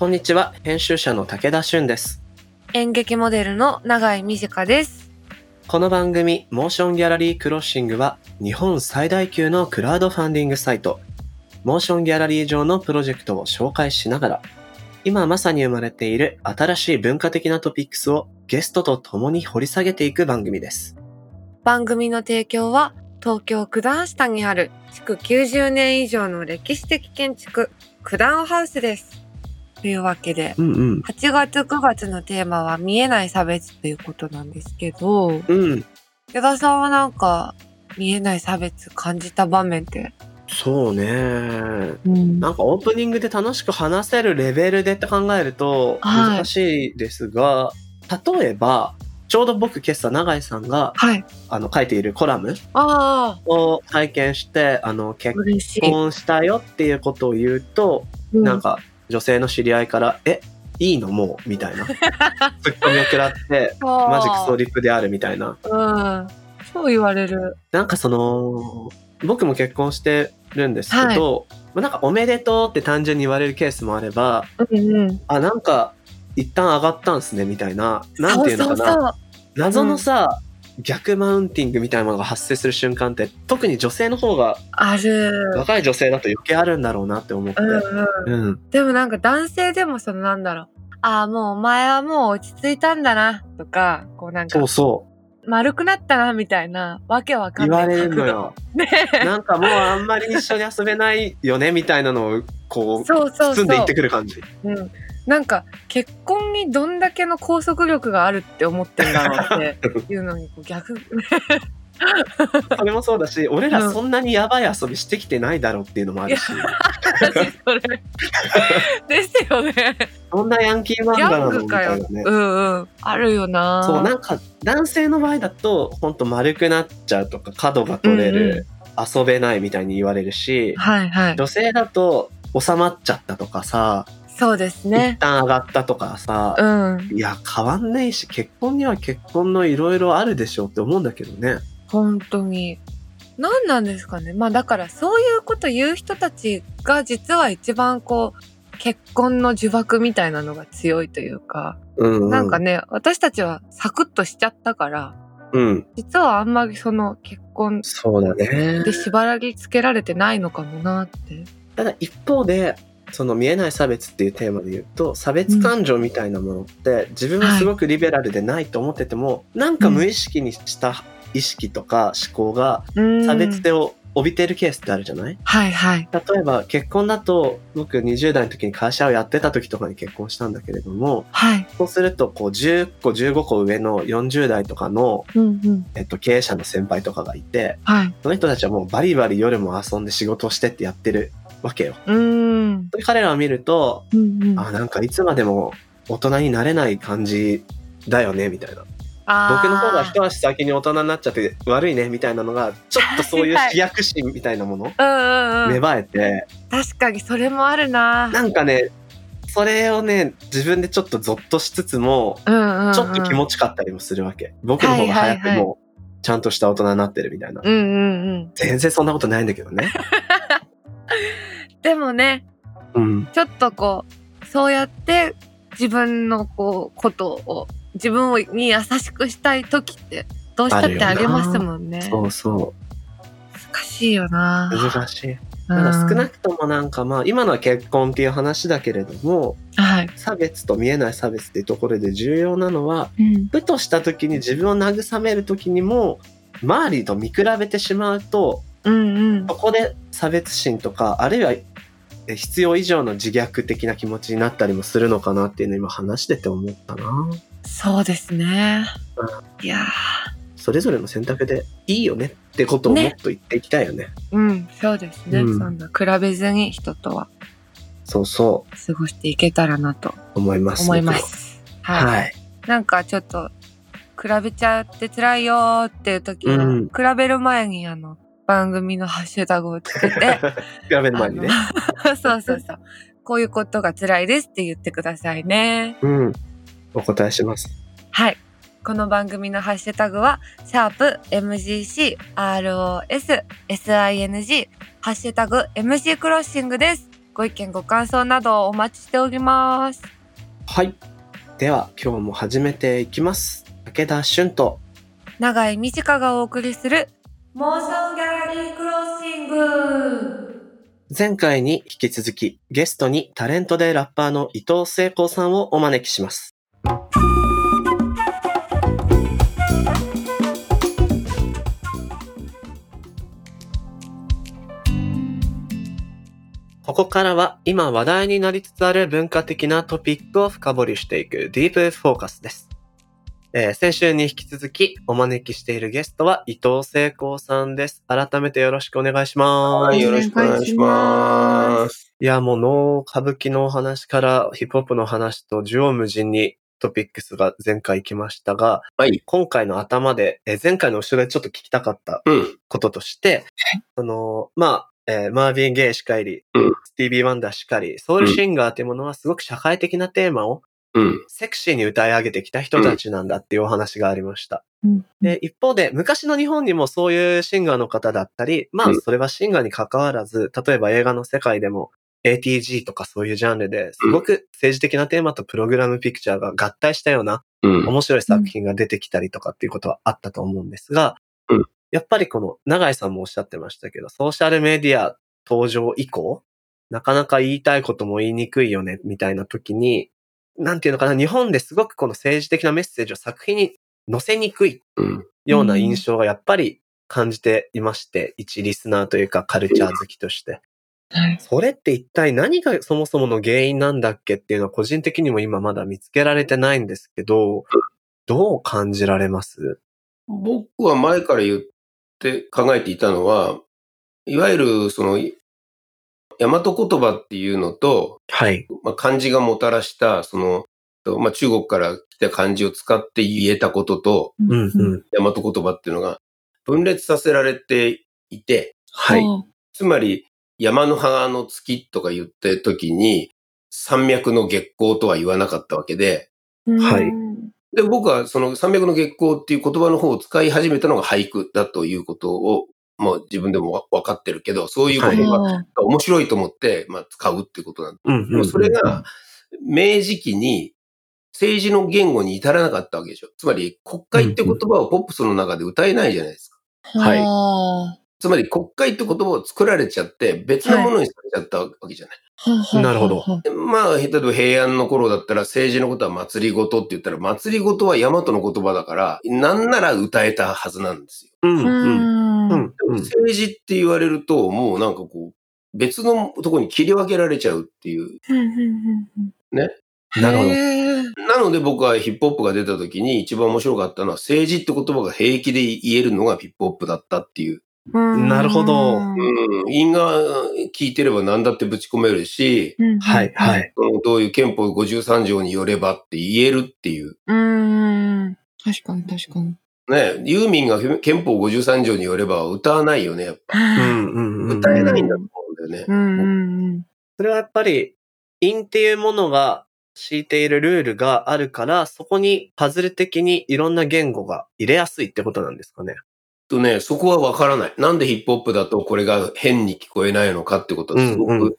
こんにちは、編集者の武田俊です。演劇モデルの永井美智香です。この番組、モーションギャラリークロッシングは、日本最大級のクラウドファンディングサイト、モーションギャラリー上のプロジェクトを紹介しながら、今まさに生まれている新しい文化的なトピックスをゲストと共に掘り下げていく番組です。番組の提供は東京九段下にある築90年以上の歴史的建築九段ハウスです。というわけで、うんうん。8月9月のテーマは見えない差別ということなんですけど、うん。矢田さんはなんか見えない差別感じた場面って、そうね。うんなんかオープニングで楽しく話せるレベルでって考えるとはい難しいですが、例えば、ちょうど僕今朝永井さんがはい。あの書いているコラムを拝見して、あの結。婚したよっていうことを言うと、うなんか女性の知り合いから、え、いいの？もう？みたいな。ツッコミを食らって、マジクソリップであるみたいな。うん。そう言われる。なんかその、僕も結婚してるんですけど、まあなんかおめでとうって単純に言われるケースもあれば、うんうん。あ、なんか、一旦上がったんすね、みたいな。なんていうのかな。謎のさ、逆マウンティングみたいなものが発生する瞬間って、特に女性の方が、ある。若い女性だと余計あるんだろうなって思って。うんうん。うん。でもなんか男性でもそのなんだろう。ああ、もうお前はもう落ち着いたんだな、とか、こうなんかそう、そう。丸くなったな、みたいな、わけわかんない。言われるのよ。ねなんかもうあんまり一緒に遊べないよね、みたいなのを、こう、そうそうそう。包んでいってくる感じ。うん。なんか、結婚にどんだけの拘束力があるって思ってんだろうって いうのに、こう逆、それもそうだし、俺らそんなにやばい遊びしてきてないだろうっていうのもあるし、私それ。ですよね。そんなヤンキー漫画なのみ。たいなね。うんうん。あるよなそう、なんか男性の場合だと、ほんと丸くなっちゃうとか、角が取れる、遊べないみたいに言われるし、はいはい。女性だと収まっちゃったとかさ、そうです一ね。旦上がったとかさ、うん。いや、変わんないし、結婚には結婚のいろいろあるでしょうって思うんだけどね。本当に。何なんですかね。まあだからそういうこと言う人たちが実は一番こう、結婚の呪縛みたいなのが強いというか、うん、うん。なんかね、私たちはサクッとしちゃったから、うん。実はあんまりその結婚そうだねで。縛り付けられてないのかもなって。ただ一方で、その見えない差別っていうテーマで言うと、差別感情みたいなものって、自分はすごくリベラルでないと思ってても、なんか無意識にした意識とか思考がうん差別性を帯びてるケースってあるじゃない？はいはい。例えば結婚だと僕20代の時に会社をやってた時とかに結婚したんだけれどもはい。そうするとこう10個15個上の40代とかの、うんうん。えっと、経営者の先輩とかがいてはい。その人たちはもうバリバリ夜も遊んで仕事をしてってやってるわけよ。うーん。で彼らを見るとうんうん。あなんかいつまでも大人になれない感じだよねみたいな僕の方が一足先に大人になっちゃって悪いねみたいなのがちょっとそういう飛躍心みたいなもの？芽生えて確かにそれもあるな。なんかねそれをね自分でちょっとゾッとしつつもうんうん、うん。ちょっと気持ちかったりもするわけ僕の方が早くはいはいはいもうちゃんとした大人になってるみたいなうんうんうん。全然そんなことないんだけどね でもね、うんちょっとこう、そうやって自分のこう、ことを、自分に優しくしたい時って、どうしたってありますもんね。そうそ難しいよなう難しいただ少なくともなんかまあ今のは結婚っていう話だけれどもはい。差別と見えない差別っていうところで重要なのはうん。ふとした時に自分を慰める時にも周りと見比べてしまうとうんうんそ。こで差別心とかあるいはえ必要以上の自虐的な気持ちになったりもするのかなっていうのを今話してて思ったな。そうですね。いやそれぞれの選択でいいよねってことをもっと言っていきたいよね。ーうん、そうですね。うん。そんな比べずに人とはそうそ過ごしていけたらなとう思います思います。は。い。僕ははい。なんかちょっと、比べちゃって辛いよーっていう時は、うん。比べる前にあの、番組のハッシュタグをつけて、比べる前にね そうそうそう。こういうことが辛いですって言ってくださいね。うんお答えしますはい。この番組のハッシュタグは、シャープ MGC ROS SING ハッシュタグ MC クロッシングです。ご意見ご感想などお待ちしております。はい。では、今日も始めていきます。武田俊と、長井美智香がお送りするモーションギャラリークロッシング前回に引き続き、ゲストにタレントでラッパーの伊藤聖子さんをお招きします。ここからは今話題になりつつある文化的なトピックを深掘りしていくディープフォーカスです。えー先週に引き続きお招きしているゲストは伊藤聖子さんです。改めてよろしくお願いします。はい、よろしくお願いします。いや、もう能歌舞伎のお話からヒップホップの話と縦横無尽にトピックスが前回行きましたが、はい。今回の頭で、えー前回の後ろでちょっと聞きたかったうん。こととして、その、まあ、えーマーヴィン・ゲイしかり、うんスティービー・ワンダーしかり、ソウルシンガーっていうものはすごく社会的なテーマをうん。セクシーに歌い上げてきた人たちなんだっていうお話がありました。うんで、一方で、昔の日本にもそういうシンガーの方だったり、まあう、んそれはシンガーに関わらず、例えば映画の世界でも、ATG とかそういうジャンルですごく政治的なテーマとプログラムピクチャーが合体したようなうん。面白い作品が出てきたりとかっていうことはあったと思うんですが、うんやっぱりこの、長井さんもおっしゃってましたけど、ソーシャルメディア登場以降、なかなか言いたいことも言いにくいよね、みたいな時に、なんていうのかな、日本ですごくこの政治的なメッセージを作品に載せにくいうん。ような印象がやっぱり感じていまして、一リスナーというかカルチャー好きとして。はい。それって一体何がそもそもの原因なんだっけっていうのは個人的にも今まだ見つけられてないんですけど、どう感じられます？僕は前から言って考えていたのは、いわゆるその、大和言葉っていうのと、はい。まあ、漢字がもたらした、その、まあ、中国から来た漢字を使って言えたことと、うんうん。大和言葉っていうのが分裂させられていて、はい。つまり山の葉の月とか言ってる時に、山脈の月光とは言わなかったわけで、はいで、僕はその山脈の月光っていう言葉の方を使い始めたのが俳句だということを、もう自分でもわ分かってるけど、そういう言葉が面白いと思って、まあ、使うっていうことなんだ。うんうんうんでもそれが、明治期に政治の言語に至らなかったわけでしょ。つまり、国会って言葉をポップスの中で歌えないじゃないですか。はいはつまり、国会って言葉を作られちゃって、別のものにされちゃったわけじゃない。いなるほど。でまあ、例えば平安の頃だったら政治のことは祭りごとって言ったら、祭りごとは大和の言葉だから、なんなら歌えたはずなんですよ。うんうん。うん。政治って言われると、もうなんかこう、別のところに切り分けられちゃうっていう。なるほど。なので僕はヒップホップが出た時に一番面白かったのは、政治って言葉が平気で言えるのがヒップホップだったっていう。なるほどうん。因が聞いてれば何だってぶち込めるし、はい、は。い。どういう憲法53条によればって言えるっていう。うん。確かに確かに。ね、ユーミンが憲法53条によれば歌わないよね、やっぱ。うんうんうん。歌えないんだと思うんだよね。うんうんそれはやっぱり、因っていうものが敷いているルールがあるから、そこにパズル的にいろんな言語が入れやすいってことなんですかね。とね、そこはわからない。なんでヒップホップだとこれが変に聞こえないのかってことはすごく不思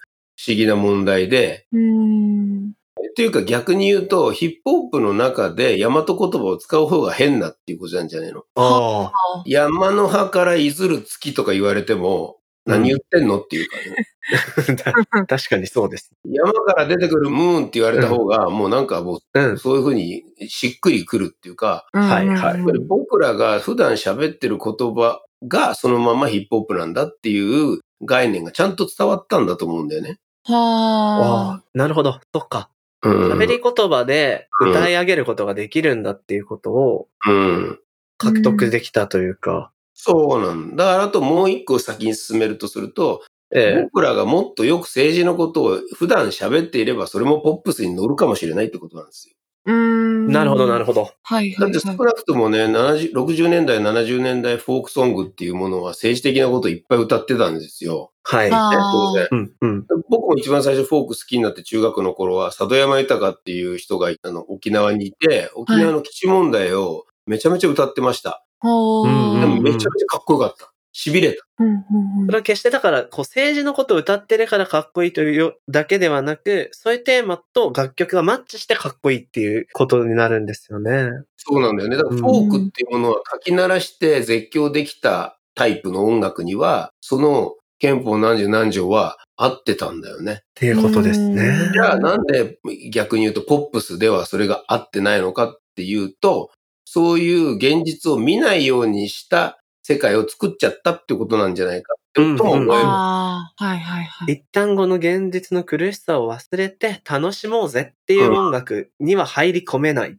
議な問題で、うん。っていうか逆に言うと、ヒップホップの中で大和言葉を使う方が変なっていうことなんじゃないの？ああ。山の葉からいずる月とか言われても、何言ってんのっていうかね。確かにそうです。山から出てくるムーンって言われた方が、もうなんかもう。そういうふうにしっくりくるっていうか、はいはい僕らが普段喋ってる言葉がそのままヒップホップなんだっていう概念がちゃんと伝わったんだと思うんだよね。はああ、なるほど。そっか。うん。喋り言葉で歌い上げることができるんだっていうことをうん。獲得できたというか。そうなんだ。だからあともう一個先に進めるとすると、ええ。僕らがもっとよく政治のことを普段喋っていればそれもポップスに乗るかもしれないってことなんですよ。うん。なるほど、なるほど。はいはいはい。だって少なくともね、70 60年代、70年代フォークソングっていうものは政治的なことをいっぱい歌ってたんですよ。はい。当然。うん、うん。僕も一番最初フォーク好きになって中学の頃は佐渡山豊っていう人があの沖縄にいて、沖縄の基地問題をめちゃめちゃ歌ってました。でもめちゃめちゃかっこよかった。痺れた。うんうんそれは決してだから、こう政治のことを歌ってるからかっこいいというだけではなく、そういうテーマと楽曲がマッチしてかっこいいっていうことになるんですよね。そうなんだよね。だからフォークっていうものは書き鳴らして絶叫できたタイプの音楽には、その憲法何十何条は合ってたんだよね。っていうことですね。じゃあなんで逆に言うとポップスではそれが合ってないのかっていうと、そういう現実を見ないようにした世界を作っちゃったってことなんじゃないかってことも思える。はいはいはい。一旦この現実の苦しさを忘れて楽しもうぜっていう音楽には入り込めない。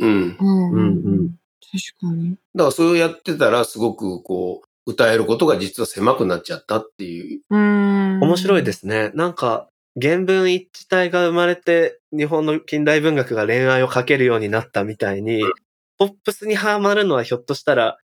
うん。うんうんうんうん確かに。だからそれをやってたらすごくこう、歌えることが実は狭くなっちゃったっていう。うん。面白いですね。なんか、原文一致体が生まれて、日本の近代文学が恋愛を書けるようになったみたいに、ポップスにハマるのはひょっとしたら、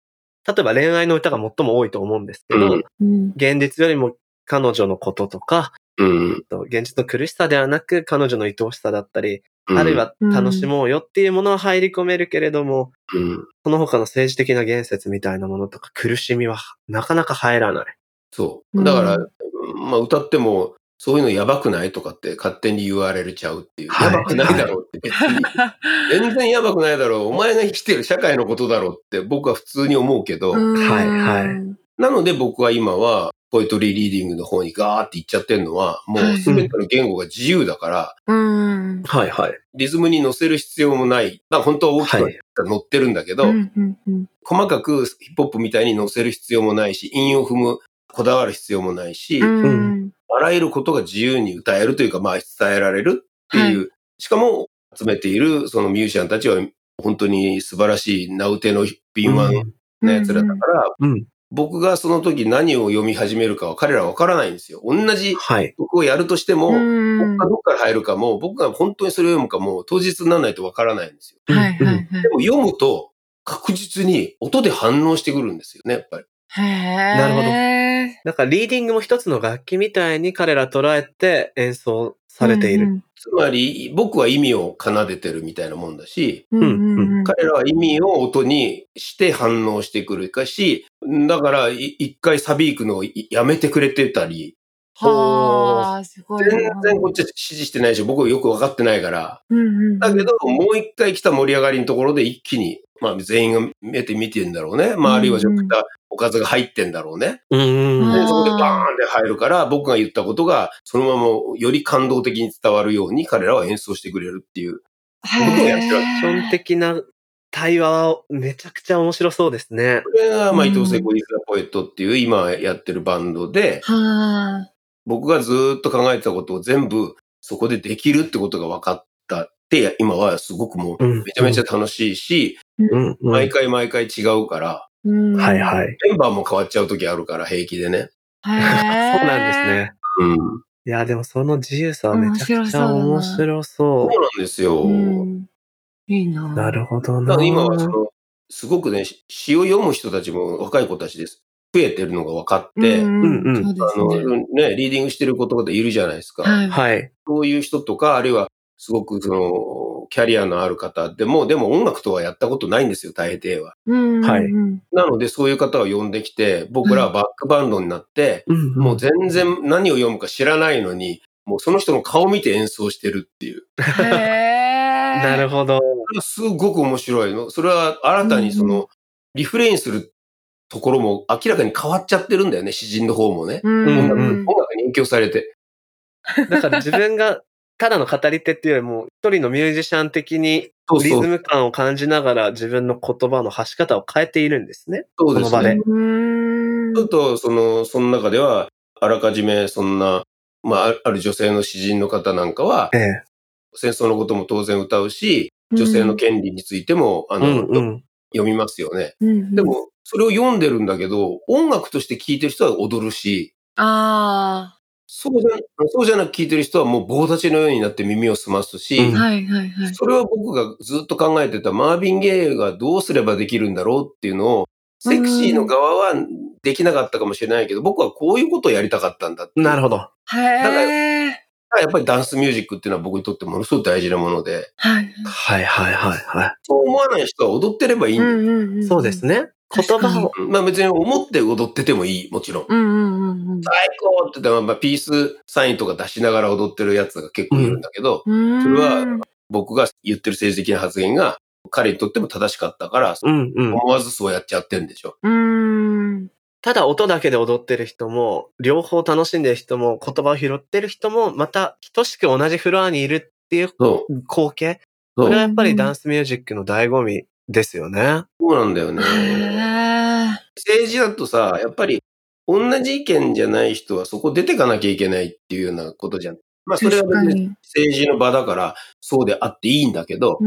例えば恋愛の歌が最も多いと思うんですけど、うんうん。現実よりも彼女のこととか、うん。と現実の苦しさではなく彼女の愛おしさだったり、うんあるい、は楽しもうよっていうものは入り込めるけれども、うん。その他の政治的な言説みたいなものとか苦しみはなかなか入らない。そう。だから、まあ歌っても、そういうのやばくない？とかって勝手に言われちゃうっていう。はいやばくないだろうって 別に。全然やばくないだろう。お前が生きてる社会のことだろうって僕は普通に思うけど、はいはいなので僕は今は、ポエトリーリーディングの方にガーって行っちゃってるのは、もうすべての言語が自由だから、うん。はいはい。リズムに乗せる必要もない。まあ本当は大きく乗ってるんだけど、うんうんうん細かくヒップホップみたいに乗せる必要もないし、韻を踏む、こだわる必要もないし、うん。あらゆることが自由に歌えるというか、まあ伝えられるっていう、しかも集めているそのミュージシャンたちは本当に素晴らしい名うての敏腕な奴らだから、うん。僕がその時何を読み始めるかは彼らは分からないんですよ。同じはい。曲をやるとしても、うん僕がどっから入るかも、僕が本当にそれを読むかも当日にならないと分からないんですよ。はいはいはい。でも読むと確実に音で反応してくるんですよね、やっぱり。へえ。なるほどど。だからリーディングも一つの楽器みたいに彼ら捉えて演奏されている。つまり、僕は意味を奏でてるみたいなもんだし、うんうんうん。彼らは意味を音にして反応してくるかし、だから、い一回サビ行くのをいやめてくれてたり、はあ、すごいな。全然こっちは指示してないし、僕はよくわかってないから。うんうんうん。だけど、もう一回来た盛り上がりのところで一気に、まあ全員が目で見てんだろうね。まああるいはおかずが入ってんだろうね。うんそこでバーンって入るから、僕が言ったことが、そのままより感動的に伝わるように彼らは演奏してくれるっていう。ことをやってるわけ基本的な対話はめちゃくちゃ面白そうですね。これが、まあ、うん伊藤聖子イズラポエットっていう今やってるバンドで、はあ。僕がずーっと考えてたことを全部そこでできるってことが分かったって、今はすごくもううんめちゃめちゃ楽しいし。毎回毎回違うから、うんはいはい。メンバーも変わっちゃう時あるから平気でね。そうなんです。ね。うん。いや、でもその自由さはめちゃくちゃ面面白そそうなんですよ。うん。いいな。う。なるほどな。だから今はその、すごくね、詩を読む人たちも若い子たちです。増えてるのが分かって、うんうんうんそうであの、すね。ね、リーディングしてる子とかでいるじゃないですか。はい。はい。そういう人とか、あるいは、すごくその、キャリアのある方でも、でも音楽とはやったことないんですよ、大抵は。うんはいうんなので、そういう方を呼んできて、僕らはバックバンドになって、うんもう全然何を読むか知らないのに、もうその人の顔を見て演奏してるっていう。なるほど。すごく面白いの。それは新たにその、リフレインするところも明らかに変わっちゃってるんだよね、詩人の方もね。うんうん音楽に影響されて。だから自分がただの語り手っていうよりも、一人のミュージシャン的に。リズム感を感じながら自分の言葉の発し方を変えているんですね。そうですこの場でね。うんちょっと、その、その中では、あらかじめそんな、まあ、あある女性の詩人の方なんかは、ええ。戦争のことも当然歌うし、女性の権利についても、あうの、んうん。読みますよね。うんで、も、それを読んでるんだけど、音楽として聴いてる人は踊るし、あそうじゃ、そうじゃなく聴いてる人はもう棒立ちのようになって耳を澄ますし、うんあ。はいはいはい。それは僕がずっと考えてたマービン・ゲイがどうすればできるんだろうっていうのを、セクシーの側はできなかったかもしれないけど、僕はこういうことをやりたかったんだなるほど。へえ。やっぱりダンスミュージックっていうのは僕にとってものすごく大事なもので、はい。はいはいはいはそう思わない人は踊ってればいいんだ。そうです。ね。言葉を、まあ別に思って踊っててもいい、もちろん。うんうんうん最高って言ったら、まあ、ピースサインとか出しながら踊ってるやつが結構いるんだけど、うん。それは僕が言ってる政治的な発言が彼にとっても正しかったから、うんうん。思わずそうやっちゃってんでしょ。うーん。ただ音だけで踊ってる人も、両方楽しんでる人も、言葉を拾ってる人も、また等しく同じフロアにいるっていう。光景。これはやっぱりダンスミュージックの醍醐味ですよね。そうなんだよね。へー政治だとさ、やっぱり同じ意見じゃない人はそこ出てかなきゃいけないっていうようなことじゃん。まあそれは。政治の場だからそうであっていいんだけど、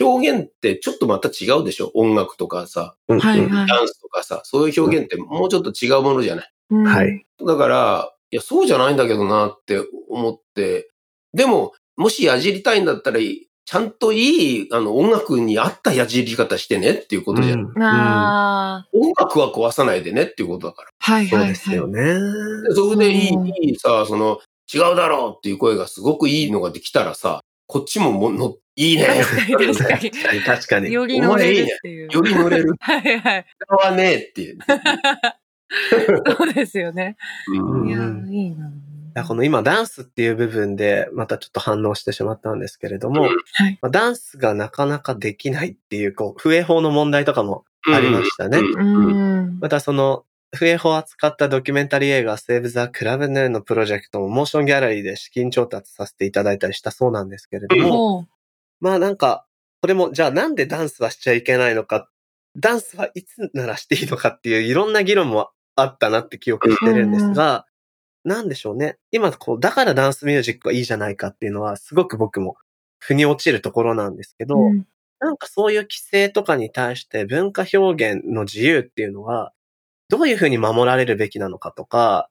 表現ってちょっとまた違うでしょ？音楽とかさ、うんはいはいダンスとかさ、そういう表現ってもうちょっと違うものじゃない？うんはい。だから、いや、そうじゃないんだけどなって思って、でも、もしやじりたいんだったら、ちゃんといい、あの、音楽に合ったやじり方してねっていうことじゃん。うんああ。音楽は壊さないでねっていうことだから。そうはいはいはい。ですよね。でそこでいい、うんいいさ、その、違うだろうっていう声がすごくいいのができたらさ、こっちももの、いいね。確かに確かに。確かに。より乗れるっていう。より乗れる。はいはい。使わねえっていう。そうですよね。うんいやうん、いいな。いやこの今ダンスっていう部分でまたちょっと反応してしまったんですけれども、うんはい。まあ、ダンスがなかなかできないっていう、こう、不衛法の問題とかもありましたね。うんうん。またその、不衛法を扱ったドキュメンタリー映画、セーブ・ザ・クラブ・ヌーンのプロジェクトもモーションギャラリーで資金調達させていただいたりしたそうなんですけれども、もまあなんか、これも、じゃあなんでダンスはしちゃいけないのか、ダンスはいつならしていいのかっていういろんな議論もあったなって記憶してるんですが、なんでしょうね。今こう、だからダンスミュージックはいいじゃないかっていうのは、すごく僕も腑に落ちるところなんですけう、ど、うんなんかそういう規制とかに対して文化表現の自由っていうのは、どういうふうに守られるべきなのかとか、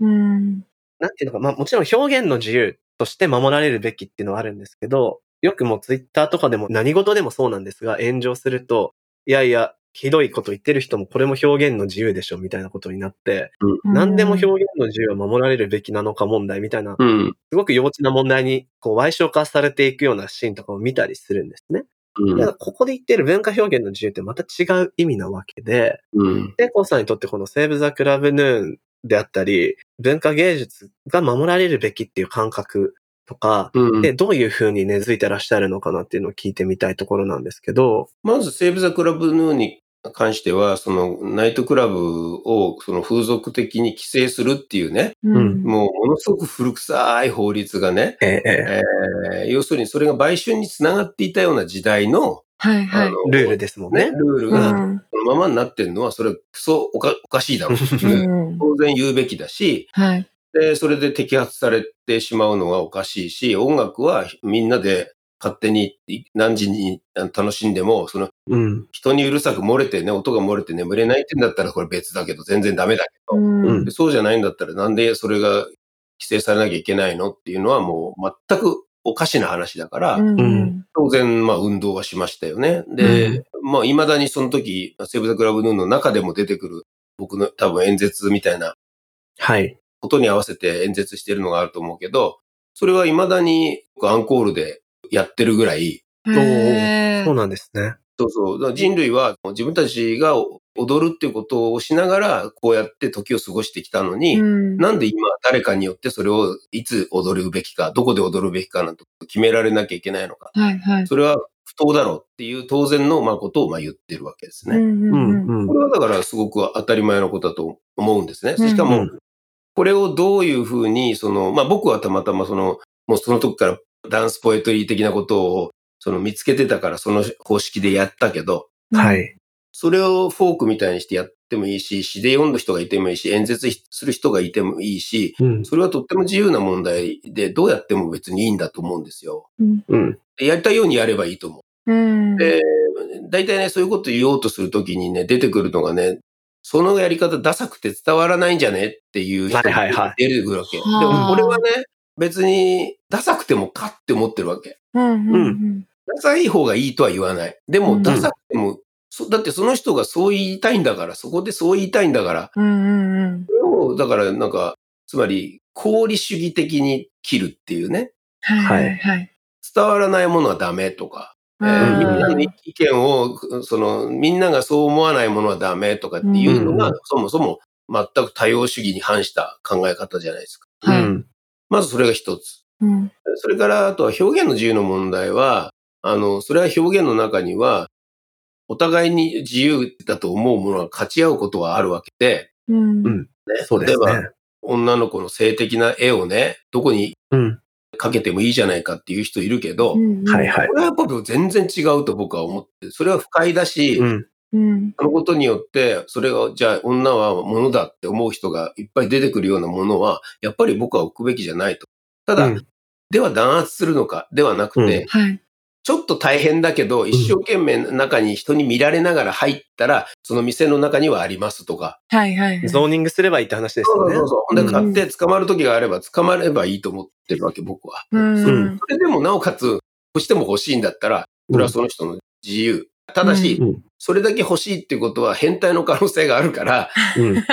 うん。なんていうのか、まあもちろん表現の自由として守られるべきっていうのはあるんですけど、よくもうツイッターとかでも何事でもそうなんですが、炎上すると、いやいや、ひどいこと言ってる人もこれも表現の自由でしょみたいなことになって、何でも表現の自由は守られるべきなのか問題みたいな、うん。すごく幼稚な問題にこう歪償化されていくようなシーンとかを見たりするんですね。うんだからここで言ってる文化表現の自由ってまた違う意味なわけで、うん。テコさんにとってこのセーブ・ザ・クラブ・ヌーンであったり、文化芸術が守られるべきっていう感覚とか、うんで、どういう風に根付いてらっしゃるのかなっていうのを聞いてみたいところなんですけど、まず、セーブ・ザ・クラブ・ヌーに関しては、その、ナイトクラブを、その、風俗的に規制するっていうね、うん。もう、ものすごく古臭い法律がね、ええええー要するにそれが売春につながっていたような時代の、はいはい。あのえルールですもんね、ね。ルールうがん。そのままになってるのは、それはクソおか おかしいだろう。うん。当然言うべきだし、はい。で、それで摘発されてしまうのはおかしいし、音楽はみんなで勝手に何時に楽しんでも、そのうん。人にうるさく漏れてね、音が漏れて眠れないってんだったらこれ別だけど、全然ダメだけど、うんでそうじゃないんだったらなんでそれが規制されなきゃいけないのっていうのはもう全くおかしな話だから、うん。当然、まあ、運動はしましたよね。で、まあ、未だにその時、セーブ・ザ・クラブ・ヌーンの中でも出てくる、僕の多分演説みたいなはい。ことに合わせて演説してるのがあると思うけど、それは未だにアンコールでやってるぐらい、そうなんですね。そうそう、だから人類は自分たちが踊るっていうことをしながら、こうやって時を過ごしてきたのに、うんなんで今誰かによってそれをいつ踊るべきか、どこで踊るべきかなんて決められなきゃいけないのか。はいはい。それは不当だろうっていう当然のまあことをまあ言ってるわけですね。うんううんん。うんこ。れはだからすごく当たり前のことだと思うんですね。うんしかもうん、これをどういうふうに、その、まあ僕はたまたまその、もうその時からダンスポエトリー的なことをその見つけてたからその方式でやったけど、は。い。それをフォークみたいにしてやってもいいし、詩で読む人がいてもいいし、演説する人がいてもいいし、うん。それはとっても自由な問題で、どうやっても別にいいんだと思うんですよ。うん。でやりたいようにやればいいと思う。うん。で、大体ね、そういうこと言おうとするときにね、出てくるのがね、そのやり方ダサくて伝わらないんじゃねっていう人がはいはいはい出てくるわけ。ではあも俺はね、別にダサくてもかって思ってるわけ。うんうんダサい方がいいとは言わない。でうんもダサくても、そだってその人がそう言いたいんだから、そこでそう言いたいんだから、うんうんうん。それをだからなんか、つまり、功利主義的に切るっていうね、はいはいはい。伝わらないものはダメとか、えーうんみんなの意見を、その、みんながそう思わないものはダメとかっていうのが、うんそもそも全く多様主義に反した考え方じゃないですか。はいうんまずそれが一つ。うん。それから、あとは表現の自由の問題は、あの、それは表現の中には、お互いに自由だと思うものが勝ち合うことはあるわけで、うん。うんねそうです例えば、ね。女の子の性的な絵をね、どこにうん。かけてもいいじゃないかっていう人いるけど、うんはいはいこ。れはやっぱり全然違うと僕は思って、それは不快だし、うん。うん。そのことによって、それが、じゃあ女は物だって思う人がいっぱい出てくるようなものは、やっぱり僕は置くべきじゃないと。ただ、うんでは弾圧するのかではなくて、うんはい。ちょっと大変だけど、一生懸命中に人に見られながら入ったら、その店の中にはありますとか。はいはいはい。ゾーニングすればいいって話ですよね。そう。ほんで、うん買って捕まる時があれば捕まればいいと思ってるわけ、僕は。うん。それでもなおかつ、欲しても欲しいんだったら、それはその人の自由。ただし、うん。それだけ欲しいっていうことは変態の可能性があるから、うん。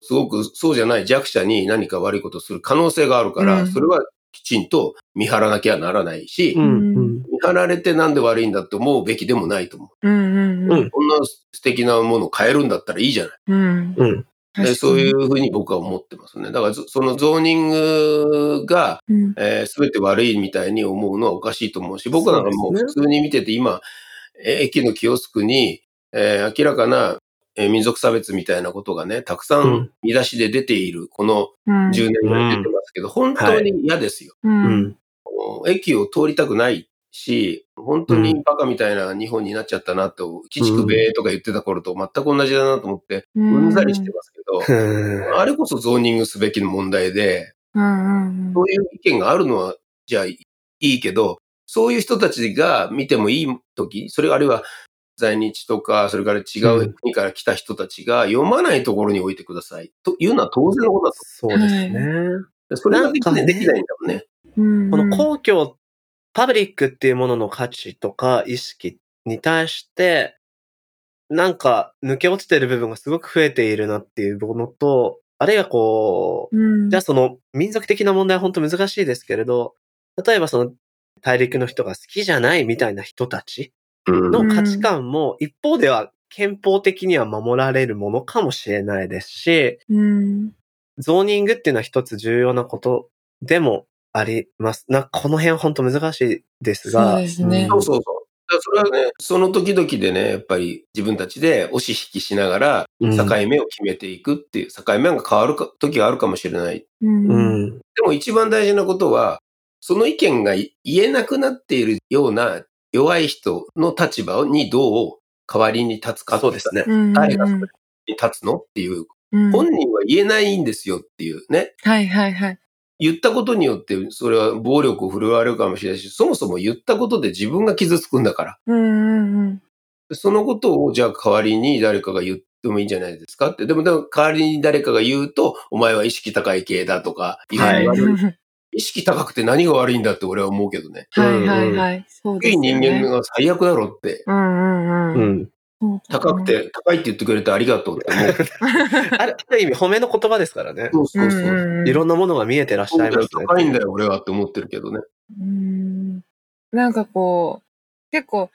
すごくそうじゃない弱者に何か悪いことをする可能性があるから、うんそれはきちんと見張らなきゃならないし、うん。うん。見張られてなんで悪いんだって思うべきでもないと思う。うんうんうん。こんな素敵なものを買えるんだったらいいじゃない。うん。うん。でそういうふうに僕は思ってますね。だからそそのゾーニングが、うん。えー全て悪いみたいに思うのはおかしいと思うし、僕なんかもう普通に見てて今、えー駅のキオスクに、えー明らかな、えー民族差別みたいなことがね、たくさうん。ん見出しで出ている、このうん。10年ぐらい出てますけど、本当に嫌ですよ。う。うん。駅を通りたくないし、本当にバカみたいな日本になっちゃったなと、鬼畜米とか言ってた頃と全く同じだなと思って、うん。ざりしてますけど、うん。あれこそゾーニングすべきの問題で、うん。うん。そういう意見があるのは、じゃあいいけど、そういう人たちが見てもいい時、それあるいは在日とか、それから違う国から来た人たちが読まないところに置いてください。というのは当然のことだそうですね。と。それができないできないんだもんね。うん。この公共、パブリックっていうものの価値とか意識に対して、なんか抜け落ちてる部分がすごく増えているなっていうものと、あるいはこう、うん。じゃあその民族的な問題は本当難しいですけれど、例えばその大陸の人が好きじゃないみたいな人たちうんの価値観も一方では憲法的には守られるものかもしれないですし、うん。ゾーニングっていうのは一つ重要なことでもあります。な、この辺本当難しいですが。そうですねそうそうそう。だからそれはね、その時々でね、やっぱり自分たちで押し引きしながら、うん境目を決めていくっていう、境目が変わるか時があるかもしれない。う。ん。でも一番大事なことは、その意見が言えなくなっているような弱い人の立場にどう代わりに立つか。そうですね。誰がそれに立つのっていう、うん。本人は言えないんですよっていうね。はいはいはい。言ったことによって、それは暴力を振るわれるかもしれないし、そもそも言ったことで自分が傷つくんだから。うんうんうん。そのことを、じゃあ代わりに誰かが言ってもいいんじゃないですかって。でも、でも代わりに誰かが言うと、お前は意識高い系だとか、言われるはい意識高くて何が悪いんだって俺は思うけどね。はいはいはい。そうでい。人間が最悪だろって。うんうんううん。う高く。て、高いって言ってくれてありがとうって思う。あるある意味褒めの言葉ですからね。そうそうそう。うんいろんなものが見えてらっしゃいますね。高いんだよ、俺はって思ってるけどね。うん。なんかこう、結構、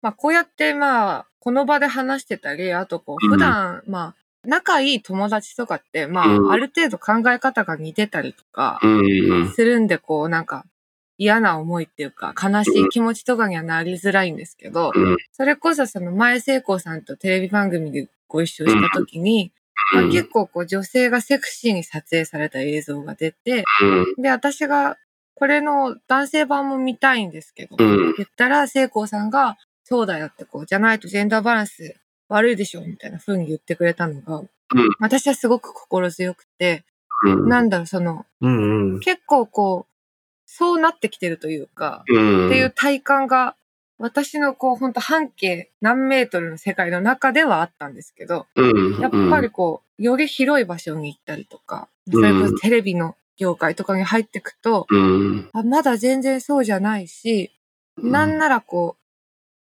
まあこうやってまあ、この場で話してたり、あとこう、うん普段、まあ、仲いい友達とかって、まあ、うんある程度考え方が似てたりとか、うん。するんで、こう、なんか、嫌な思いっていうか、悲しい気持ちとかにはなりづらいんですけど、うんそれこそその前聖光さんとテレビ番組でご一緒した時に、まあ結構こう女性がセクシーに撮影された映像が出て、で、私がこれの男性版も見たいんですけど、うん。言ったら聖光さんが、そうだよってこう、じゃないとジェンダーバランス悪いでしょみたいな風に言ってくれたのが、私はすごく心強くて、うん。なんだろう、その、うんうん。結構こう、そうなってきてるというか、うん。っていう体感が、私のこう、ほんと半径何メートルの世界の中ではあったんですけど、うん。やっぱりこう、より広い場所に行ったりとか、それこそテレビの業界とかに入っていくと、まだ全然そうじゃないし、なんならこう、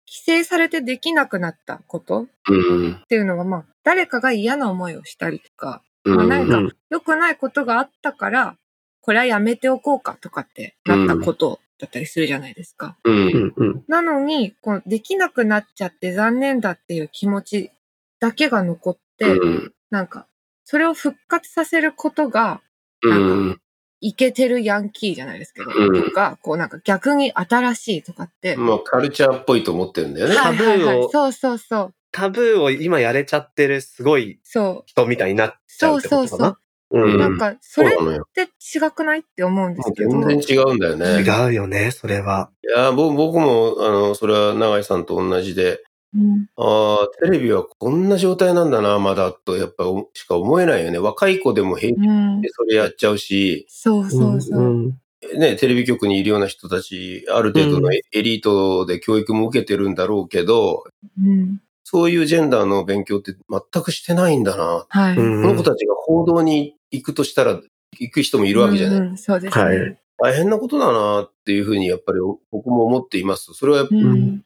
規制されてできなくなったこと？っうん。ていうのが、まあ、誰かが嫌な思いをしたりとか、うん。まあ何かうん良くないことがあったから、これはやめておこうかとかってなったことだったりするじゃないですか。なのに、こうできなくなっちゃって残念だっていう気持ちだけが残って、うん。なんか、それを復活させることが、うん。イケてるヤンキーじゃないですけど、うんとか、こうなんか逆に新しいとかって、まあ、カルチャーっぽいと思ってるんだよね。はいはいタブーをはい。そうそうそう。タブーを今やれちゃってるすごいそう。人みたいになっちゃそううってことかな？そうそう。うんなんか、それっ。て違くないって思うんですけど。全然違うんだよね。違うよね、それは。いや、僕僕も、あの、それは永井さんと同じで、うんああ、テレビはこんな状態なんだな、まだ、と、やっぱ、おしか思えないよね。若い子でも平気うんで。それやっちゃうし、そうそうそう。んんね、テレビ局にいるような人たち、ある程度のエリートで教育も受けてるんだろうけど、うん。そういうジェンダーの勉強って全くしてないんだな。はい。うんこの子たちが報道に行くとしたら、行く人もいるわけじゃない。うんうんそうですね。はい大変なことだなっていうふうにやっぱり僕も思っています。それは、うん。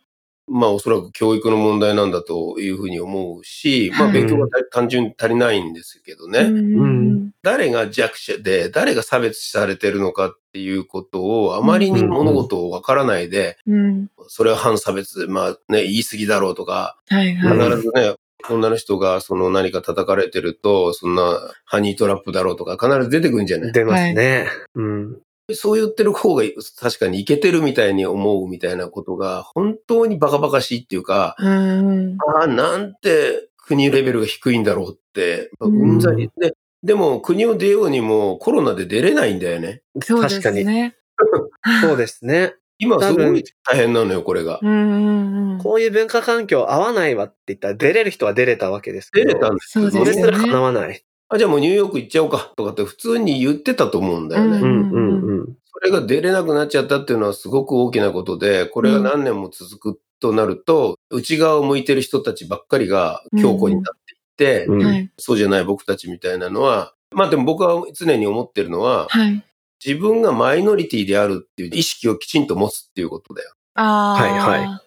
まあおそらく教育の問題なんだというふうに思うし、まあはい勉強が単純に足りないんですけどね。うん誰が弱者で、誰が差別されてるのかっていうことをあまりに物事をわからないで、うん。それは反差別、まあね、言い過ぎだろうとか、必はいはい。ずね、女の人がその何か叩かれてると、そんなハニートラップだろうとか必ず出てくるんじゃない？出ますね。うん。そう言ってる方が確かにいけてるみたいに思うみたいなことが本当にバカバカしいっていうか、うん。ああ、なんて国レベルが低いんだろうって、うんうんざりで、でも国を出ようにもコロナで出れないんだよね。そうです確かね。そうですね。今すごい大変なのよ、これが。うんうんうん。こういう文化環境合わないわって言ったら出れる人は出れたわけですけど。出れたんですよねれすら叶わない。あ、じゃあもうニューヨーク行っちゃおうかとかって普通に言ってたと思うんだよね。うんうんうんうん。それが出れなくなっちゃったっていうのはすごく大きなことで、これが何年も続くとなると、内側を向いてる人たちばっかりが強固になっていって、うんはい。そうじゃない僕たちみたいなのは、まあでも僕は常に思ってるのは、はい。自分がマイノリティであるっていう意識をきちんと持つっていうことだよ。ああ。はいはいうん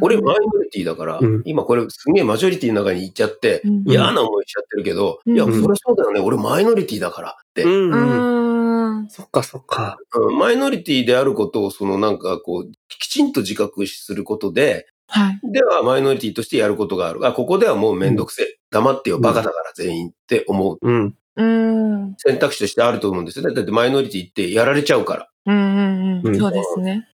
俺マイノリティだから、うん今これすげえマジョリティの中に行っちゃって、うん嫌な思いしちゃってるけど、うんいや、そりゃそうだよね。俺マイノリティだからって。うんううん。ん。そっかそっか。うんマイノリティであることを、そのなんかこう、きちんと自覚することで、はい。ではマイノリティとしてやることがある。あ、ここではもうめんどくせえ。黙ってよ、バカだから全員って思う。うん。うん。選択肢としてあると思うんですよね。だってマイノリティってやられちゃうから。うんうんう。うんんそうですね。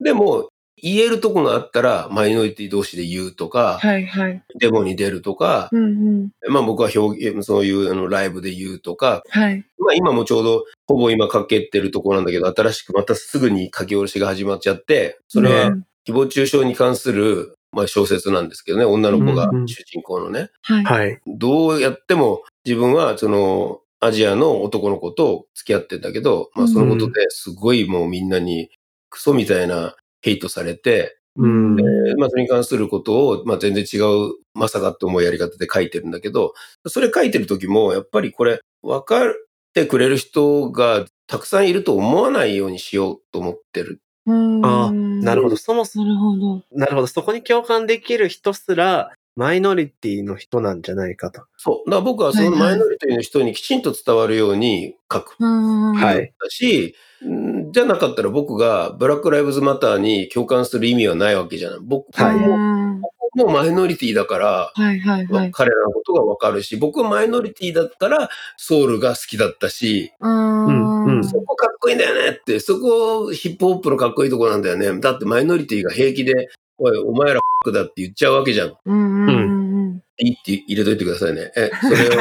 でも、言えるとこがあったら、マイノリティ同士で言うとか、はいはい。デモに出るとか、うんうん。まあ僕は表現、そういうあのライブで言うとか、はい。まあ今もちょうど、ほぼ今書けてるところなんだけど、新しくまたすぐに書き下ろしが始まっちゃって、それはうん誹謗中傷に関する、まあ小説なんですけどね、女の子がうんうん主人公のね、はい。はい。どうやっても自分はそのアジアの男の子と付き合ってんだけど、まあそのことですごいもうみんなにクソみたいなヘイトされて、うん。えーまあそれに関することを、まあ全然違う、まさかって思うやり方で書いてるんだけど、それ書いてる時も、やっぱりこれ、分かってくれる人がたくさんいると思わないようにしようと思ってる。うんああ、なるほど。。そもそも、なるほど。なるほど。そこに共感できる人すら、マイノリティの人なんじゃないかと。そう。だから僕はそのはいはいマイノリティの人にきちんと伝わるように書く。うん。はいだし、んじゃなかったら僕がブラックライブズマターに共感する意味はないわけじゃない。僕はいも、うん僕もマイノリティだから、はいはいはい。彼らのことがわかるし、僕はマイノリティだったらソウルが好きだったし、うんうんそこかっこいいんだよねって、そこヒップホップのかっこいいとこなんだよね。だってマイノリティが平気で、おい、お前らだって言っちゃうわけじゃん。うんうんうんいいって入れといてくださいね。え、それを。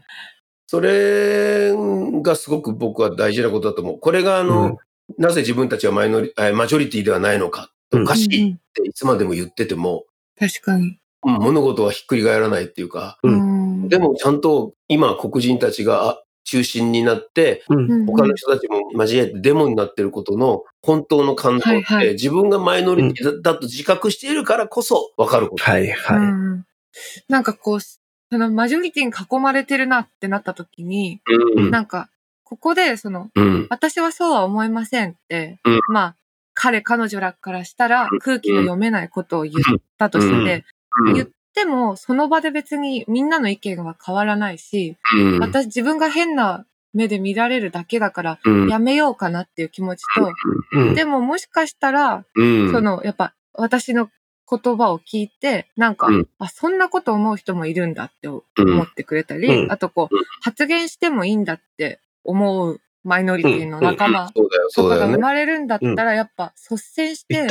それがすごく僕は大事なことだと思う。これがあの、うんなぜ自分たちはマイノリ、えマジョリティではないのか。うんおかしいっうんうんていつまでも言ってても、確かに。うん物事はひっくり返らないっていうか、ううんでもちゃんと今黒人たちがあ中心になって、うん。他の人たちも交えてデモになってることの本当の感動って、はいはい自分がマイノリティだ,、と自覚しているからこそ分かること。はい、はい。うんなんかこう、そのマジョリティに囲まれてるなってなった時に、うん。なんか、ここでその、うん。私はそうは思いませんって、うんまあ、彼、彼女らからしたら空気の読めないことを言ったとして、うん言っても、その場で別にみんなの意見は変わらないし、うん。私自分が変な目で見られるだけだから、うん。やめようかなっていう気持ちと、うん。でももしかしたら、うん。その、やっぱ私の言葉を聞いて、なんか、うん。あ、そんなこと思う人もいるんだって思うん。ってくれたり、うん。あとこう、うん。発言してもいいんだって思うマイノリティの仲間とかが生。まれるんだったら、やっぱ率先して。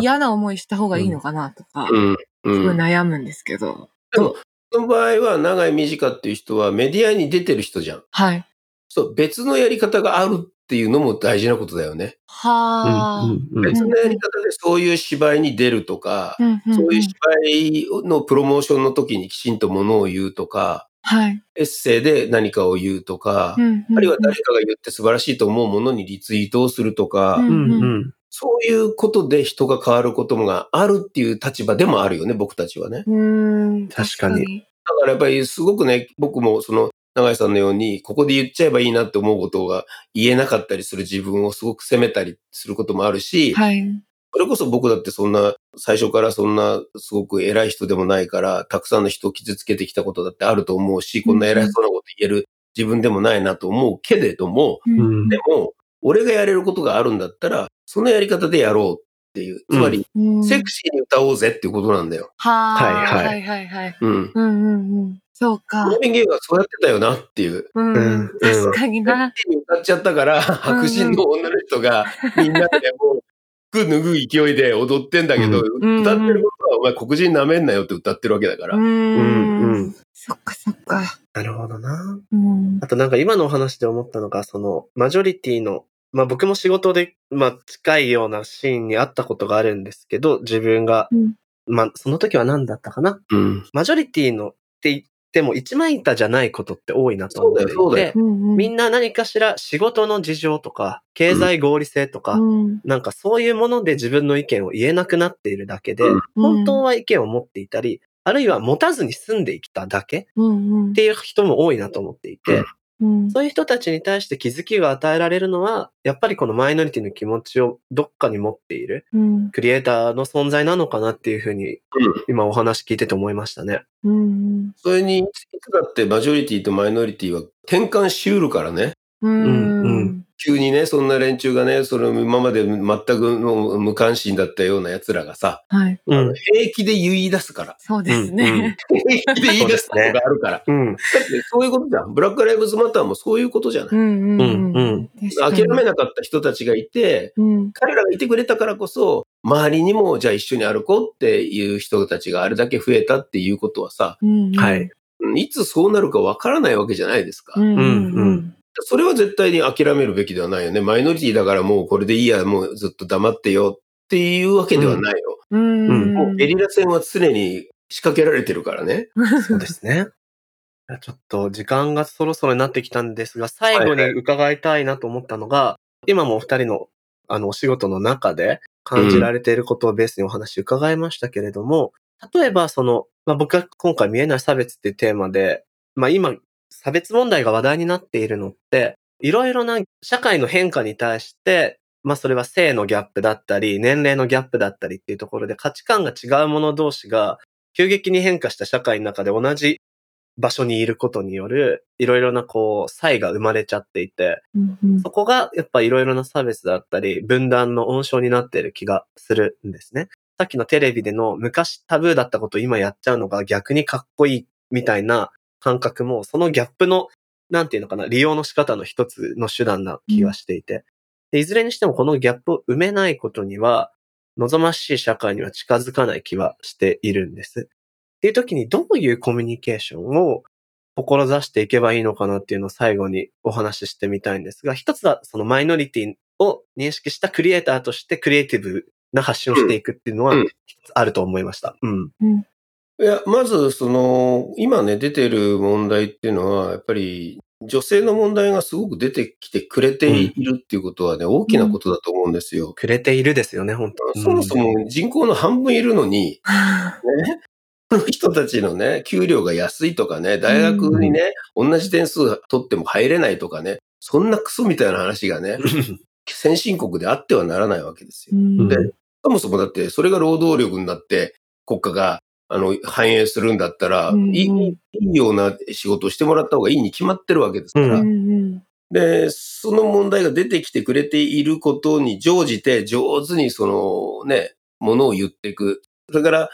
嫌な思いした方がいいのかなとか、うん。すうん。ごい悩むんですけど。でも、その場合は、長井短っていう人はメディアに出てる人じゃん。はい。そう、別のやり方があるっていうのも大事なことだよね。はあ。うんうん別のやり方でそういう芝居に出るとか、うんうんうんそういう芝居のプロモーションの時にきちんとものを言うとか、はい。エッセイで何かを言うとか、うんうんうんあるいは誰かが言って素晴らしいと思うものにリツイートをするとか、うんうんうんそういうことで人が変わることがあるっていう立場でもあるよね、僕たちはね。うーん。確かにだからやっぱりすごくね、僕もその、長井さんのように、ここで言っちゃえばいいなって思うことが言えなかったりする自分をすごく責めたりすることもあるし、はい。それこそ僕だってそんな、最初からそんなすごく偉い人でもないから、たくさんの人を傷つけてきたことだってあると思うし、こんな偉そうなこと言える自分でもないなと思うけれども、ううんんでも、俺がやれることがあるんだったら、そのやり方でやろうっていう。つまり、うんセクシーに歌おうぜっていうことなんだよ。はあ。はいはいはいはいはい。うん。うんうんうん。そうかマー。ヴィン・ゲイはそうやってたよなっていう。うん。うん確かにな。セクシーに歌っちゃったから、白人の女の人がみんなでもう、服脱ぐ勢いで踊ってんだけど、うん歌ってることはお前黒人舐めんなよって歌ってるわけだから。う。うんんそっかそっか。なるほどな。うん。あとなんか今のお話で思ったのが、その、マジョリティの、まあ僕も仕事で、まあ近いようなシーンにあったことがあるんですけど、自分が、うん。まあその時は何だったかな？うん。マジョリティのって言っても一枚板じゃないことって多いなと思っていて。みんな何かしら仕事の事情とか、経済合理性とか、うん。なんかそういうもので自分の意見を言えなくなっているだけで、うん。本当は意見を持っていたり、あるいは持たずに住んできただけっうんうん。ていう人も多いなと思っていて、うん。そういう人たちに対して気づきが与えられるのは、やっぱりこのマイノリティの気持ちをどっかに持っているうん。クリエイターの存在なのかなっていうふうに、うん今お話聞いてて思いましたね。うん。それに、いつだってマジョリティとマイノリティは転換しうるからね。うん。うん急にね、そんな連中がね、その今まで全くの無関心だったような奴らがさ、はい。うあの。平気で言い出すから。そうですね。平気で言い出すことがあるから。うん。だってそういうことじゃん。ブラックライブズマターもそういうことじゃない。うんうんうんうん諦めなかった人たちがいて、うん。彼らがいてくれたからこそ、周りにもじゃあ一緒に歩こうっていう人たちがあれだけ増えたっていうことはさ、うん。はい。うんいつそうなるかわからないわけじゃないですか。うん。ううんん。それは絶対に諦めるべきではないよね。マイノリティだからもうこれでいいや、もうずっと黙ってよっていうわけではないよ。うん。もうゲリラ戦は常に仕掛けられてるからね。そうですね。ちょっと時間がそろそろになってきたんですが、最後に伺いたいなと思ったのが、今もお二人のあのお仕事の中で感じられていることをベースにお話伺いましたけれども、例えばその、まあ、僕が今回見えない差別っていうテーマで、まあ今差別問題が話題になっているのって、いろいろな社会の変化に対して、まあそれは性のギャップだったり、年齢のギャップだったりっていうところで価値観が違う者同士が急激に変化した社会の中で同じ場所にいることによる、いろいろなこう、差異が生まれちゃっていて、うん。そこがやっぱいろいろな差別だったり、分断の温床になっている気がするんですね。さっきのテレビでの昔タブーだったことを今やっちゃうのが逆にかっこいいみたいな感覚も、そのギャップの、なんていうのかな、利用の仕方の一つの手段な気がしていて。でいずれにしてもこのギャップを埋めないことには、望ましい社会には近づかない気はしているんです。っていう時にどういうコミュニケーションを志していけばいいのかなっていうのを最後にお話ししてみたいんですが、一つはそのマイノリティを認識したクリエイターとしてクリエイティブな発信をしていくっていうのはうん一つあると思いました。うん。いや、まず、その、今ね、出てる問題っていうのは、やっぱり、女性の問題がすごく出てきてくれているっていうことはね、大きなことだと思うんですよ。くれているですよね、本当。そもそも人口の半分いるのに、ね、その人たちのね、給料が安いとかね、大学にね、同じ点数取っても入れないとかね、そんなクソみたいな話がね、先進国であってはならないわけですよ。うん。でそもそもだって、それが労働力になって、国家が、あの、反映するんだったら、うんうん。いい、ような仕事をしてもらった方がいいに決まってるわけですから、ううんで、その問題が出てきてくれていることに乗じて、上手にそのね、ものを言っていく。それから、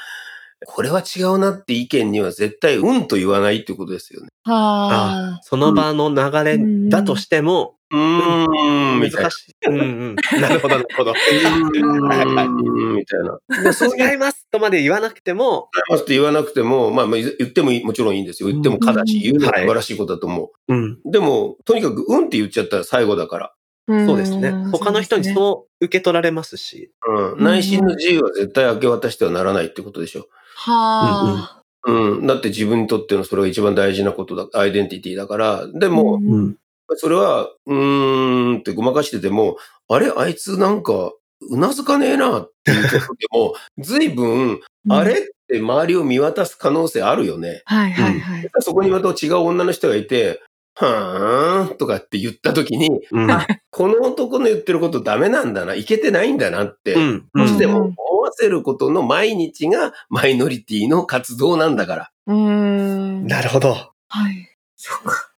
これは違うなって意見には絶対うんと言わないっていうことですよね。はあ。その場の流れだとしても、うーん。難しい。うんうん。なるほど、なるほど。うーん、みたいな。そう違いますとまで言わなくても、ますって言わなくても、まあ、まあ言ってもいいもちろんいいんですよ。言ってもかだし、言うのは素晴らしいことだと思う。でも、とにかく、うんって言っちゃったら最後だから。そうですね。他の人にうそう受け取られますし。うん。内心の自由は絶対明け渡してはならないってことでしょ。はあ。うん。だって自分にとってのそれが一番大事なことだ、アイデンティティだから。でも、うんん。それは、うーんってごまかしてても、あれあいつなんか、うなずかねえなっていうことでも、随分、あれって周りを見渡す可能性あるよね。はいはいはい。そこにまた違う女の人がいて、はーんとかって言った時に、うん。あこの男の言ってることダメなんだな、いけてないんだなって、うん。どうしてもわせることの毎日がマイノリティの活動なんだから。うーん。なるほど。はい。そうか。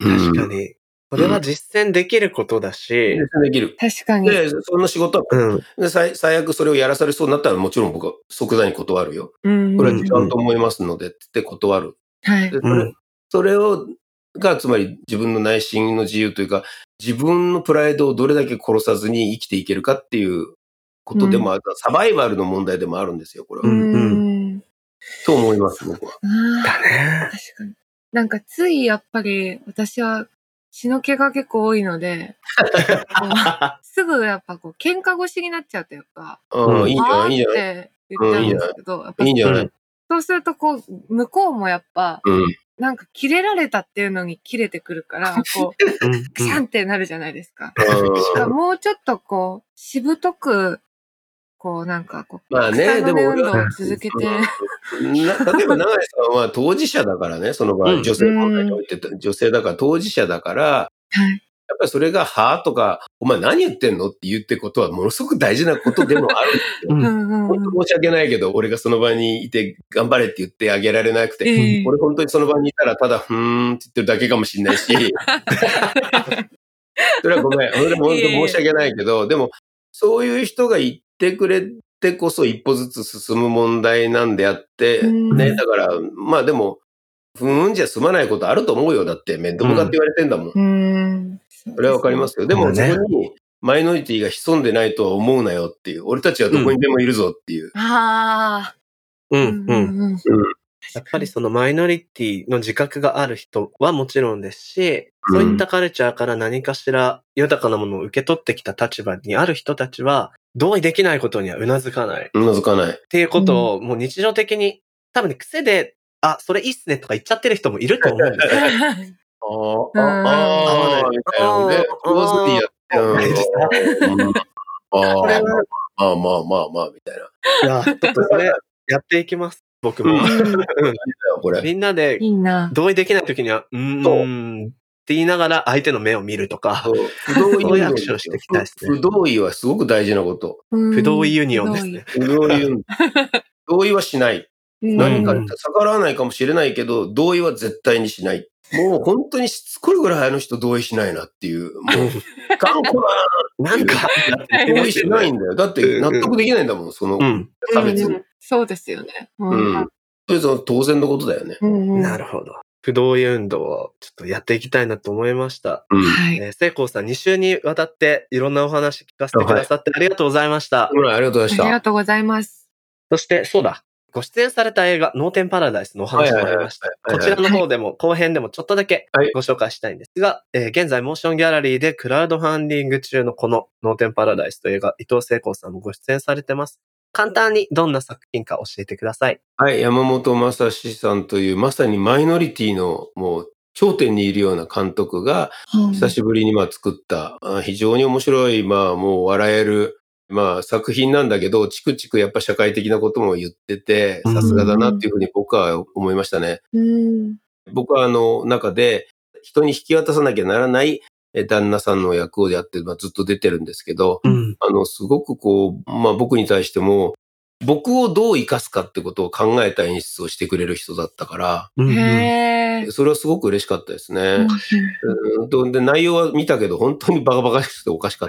確かに。それは実践できることだし、できる。確かに。で、その仕事は、うん。で最最悪それをやらされそうになったらもちろん僕は即座に断るよ。うんこれは違うと思いますのでって断る。はいで。それそれを、が、つまり自分の内心の自由というか、自分のプライドをどれだけ殺さずに生きていけるかっていうことでもある、サバイバルの問題でもあるんですよ、これは。うんうん。と思います、僕は。あだねあ、。確かに。なんかついやっぱり私は血の気が結構多いので、すぐやっぱこう喧嘩腰になっちゃうというか、うん、うんいいんじゃないいいんじゃっない？て言っちゃうんですけど、やっぱいいんじゃない？そうするとこう、向こうもやっぱ、うん。なんか切れられたっていうのに切れてくるから、こう、うんクシャンってなるじゃないですか。うんだからもうちょっとこう、しぶとく、こうなんかこう、まあね、でも俺は、続けて、な例えば永井さんは当事者だからね、その場うん。合、女性問題において、女性だから当事者だから、はい。やっぱりそれが、はぁとか、お前何言ってんの？って言ってことはものすごく大事なことでもあるんですよ。うん。うんうん本当申し訳ないけど、俺がその場にいて頑張れって言ってあげられなくて、ええ。俺本当にその場にいたらただ、ふーんって言ってるだけかもしれないし、それはごめん。俺も本当申し訳ないけど、でも、そういう人が言ってくれてこそ一歩ずつ進む問題なんであって、うんね、だから、まあでも、ふーんじゃ済まないことあると思うよ。だって、面倒向かって言われてんだもん。うーん。それはわかりますよ。でも、そこに、マイノリティが潜んでないとは思うなよっていう。俺たちはどこにでもいるぞっていう。ああ。うん。うん。うん。やっぱりそのマイノリティの自覚がある人はもちろんですし、そういったカルチャーから何かしら豊かなものを受け取ってきた立場にある人たちは、同意できないことにはうなずかない。っうなずかない。ていうことをもう日常的に、多分ね、癖で、あ、それいいっすねとか言っちゃってる人もいると思うんで すよ。ああ、うんああ、みたいなので、上手にやって、うんうんああ、これは、まあまあまあまあ、みたいな。いや、ちょっとそれ、やっていきます。僕も。みんなで。同意できない時には、うーんって言いながら相手の目を見るとか、不同意そういうアクションしていきたいですね不同意はすごく大事なこと。不不同意ユニオンですね。。不同意、同意はしない。何かうん逆らわないかもしれないけど、同意は絶対にしない。もう本当にしつこいぐらいあの人同意しないなっていう。もう、頑固だなんか、な。同意しないんだよ。だって納得できないんだもん、そのうん。差別そうですよね。ううん。それ当然のことだよね。うんなるほど。不同意運動をちょっとやっていきたいなと思いました。うん。はい。えー、聖光さん2週にわたっていろんなお話聞かせてくださってありがとうございました。ほらありがとうございました。ありがとうございます。そして、そうだ。ご出演された映画、ノーテンパラダイスのお話もありました。はいはいはいこちらの方でも、後編でもちょっとだけはいご紹介したいんですが、えー現在、モーションギャラリーでクラウドファンディング中のこのノーテンパラダイスという映画、伊藤聖光さんもご出演されてます。簡単にどんな作品か教えてください。はい、山本正史さんという、まさにマイノリティのもう頂点にいるような監督が、久しぶりにまあ作った、あ非常に面白い、まあもう笑える、まあ作品なんだけど、チクチクやっぱ社会的なことも言ってて、うんさすがだなっていうふうに僕は思いましたね。うん。僕はあの中で人に引き渡さなきゃならないえ旦那さんの役をやって、まあ、ずっと出てるんですけど、うん。あの、すごくこう、まあ僕に対しても、僕をどう生かすかってことを考えた演出をしてくれる人だったから、うんうんへえ。それはすごく嬉しかったですうんね。うんとで内容は見たけど、本当にバカバカしくておかしかっ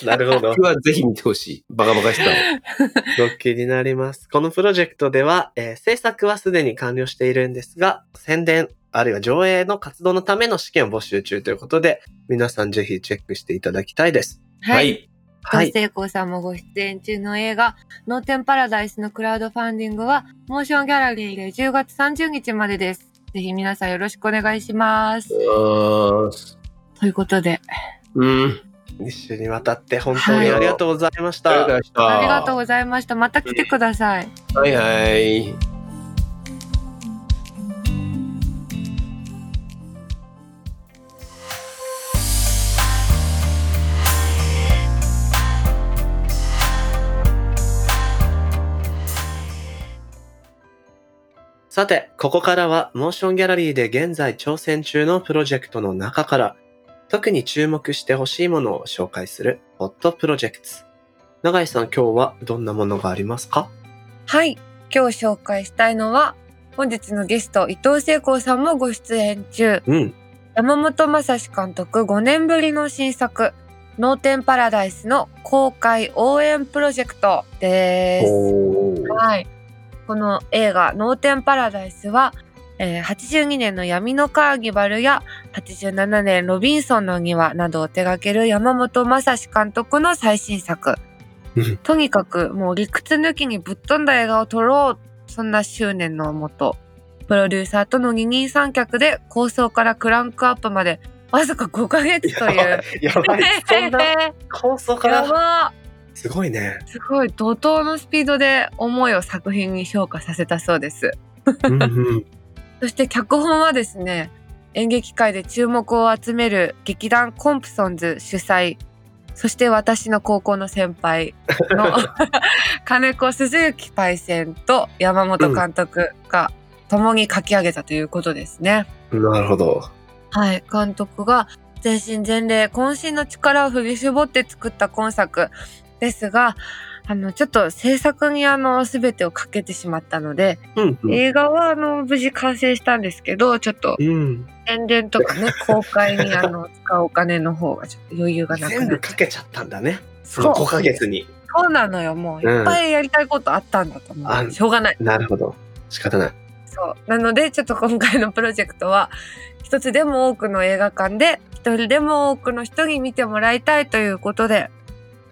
た。なるほど僕。はぜひ見てほしい。バカバカしさを。気になります。このプロジェクトでは、えー制作はすでに完了しているんですが、宣伝、あるいは上映の活動のための試験を募集中ということで、皆さんぜひチェックしていただきたいです。はい。い。はい。大成功さんもご出演中の映画、ノーテンパラダイスのクラウドファンディングは、モーションギャラリーで10月30日までです。ぜひ皆さんよろしくお願いします。ということで、うん。一週にわたって本当にありがとうございました。ありがとうございました。ありがとうございました。また来てください。はいはい。さて、ここからはモーションギャラリーで現在挑戦中のプロジェクトの中から、特に注目してほしいものを紹介するホットプロジェクト。永井さん、今日はどんなものがありますか？はい。今日紹介したいのは、本日のゲスト、伊藤聖光さんもご出演中、うん。山本正史監督5年ぶりの新作、ノーテンパラダイスの公開応援プロジェクトです。はい。この映画、ノーテンパラダイスは、えー82年の闇のカーニバルや87年ロビンソンの庭などを手掛ける山本正史監督の最新作うん。とにかくもう理屈抜きにぶっ飛んだ映画を撮ろう。そんな執念のもと、プロデューサーとの二人三脚で構想からクランクアップまでわずか5ヶ月という。やばい。そんな構想かやら。ばすごいね。すごい怒涛のスピードで思いを作品に昇華させたそうです。うんうん。そして脚本はですね、演劇界で注目を集める劇団コンプソンズ主催、そして私の高校の先輩の 金子鈴之パイセンと山本監督が共に書き上げたということですね。なるほど。はい、監督が全身全霊、渾身の力を振り絞って作った今作ですが、あの、ちょっと制作にあの、すべてをかけてしまったので、うんうん。映画はあの、無事完成したんですけど、ちょっとうん。宣伝とかね、公開にあの、使うお金の方がちょっと余裕がなく全なっちゃう。部かけちゃったんだね。そのそう5ヶ月に。そうなのよ、もう、うんいっぱいやりたいことあったんだと思う。あしょうがない。なるほど。仕方ない。そう。なので、ちょっと今回のプロジェクトは、一つでも多くの映画館で、一人でも多くの人に見てもらいたいということで、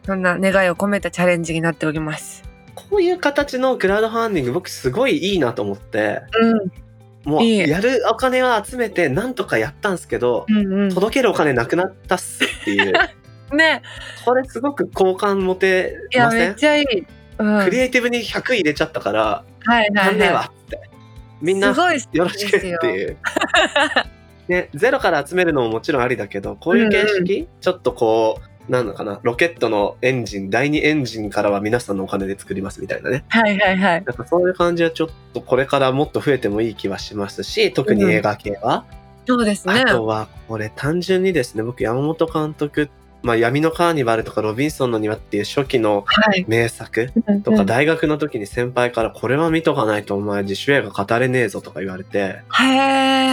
そんな願いを込めたチャレンジになっております。こういう形のクラウドファンディング僕すごいいいなと思って、うん。もういいやるお金は集めてなんとかやったんですけど、うんうん。届けるお金なくなったっすっていう。ね。これすごく好感持ていや、ません？めっちゃいい。うん。クリエイティブに100入れちゃったから、はいはい足んねえわはって。みんなよろしくっていう。ね、ゼロから集めるのももちろんありだけど、こういう形式、ちょっとこう、なんのかな、ロケットのエンジン、第二エンジンからは皆さんのお金で作りますみたいなね。はいはいはい。なんかそういう感じはちょっとこれからもっと増えてもいい気はしますし、特に映画系は。そうですねあ。とは、これ単純にですね、僕山本監督、まあ闇のカーニバルとかロビンソンの庭っていう初期のはい。名作とうんか大学の時に先輩からこれは見とかないとお前自主映画語れねえぞとか言われて、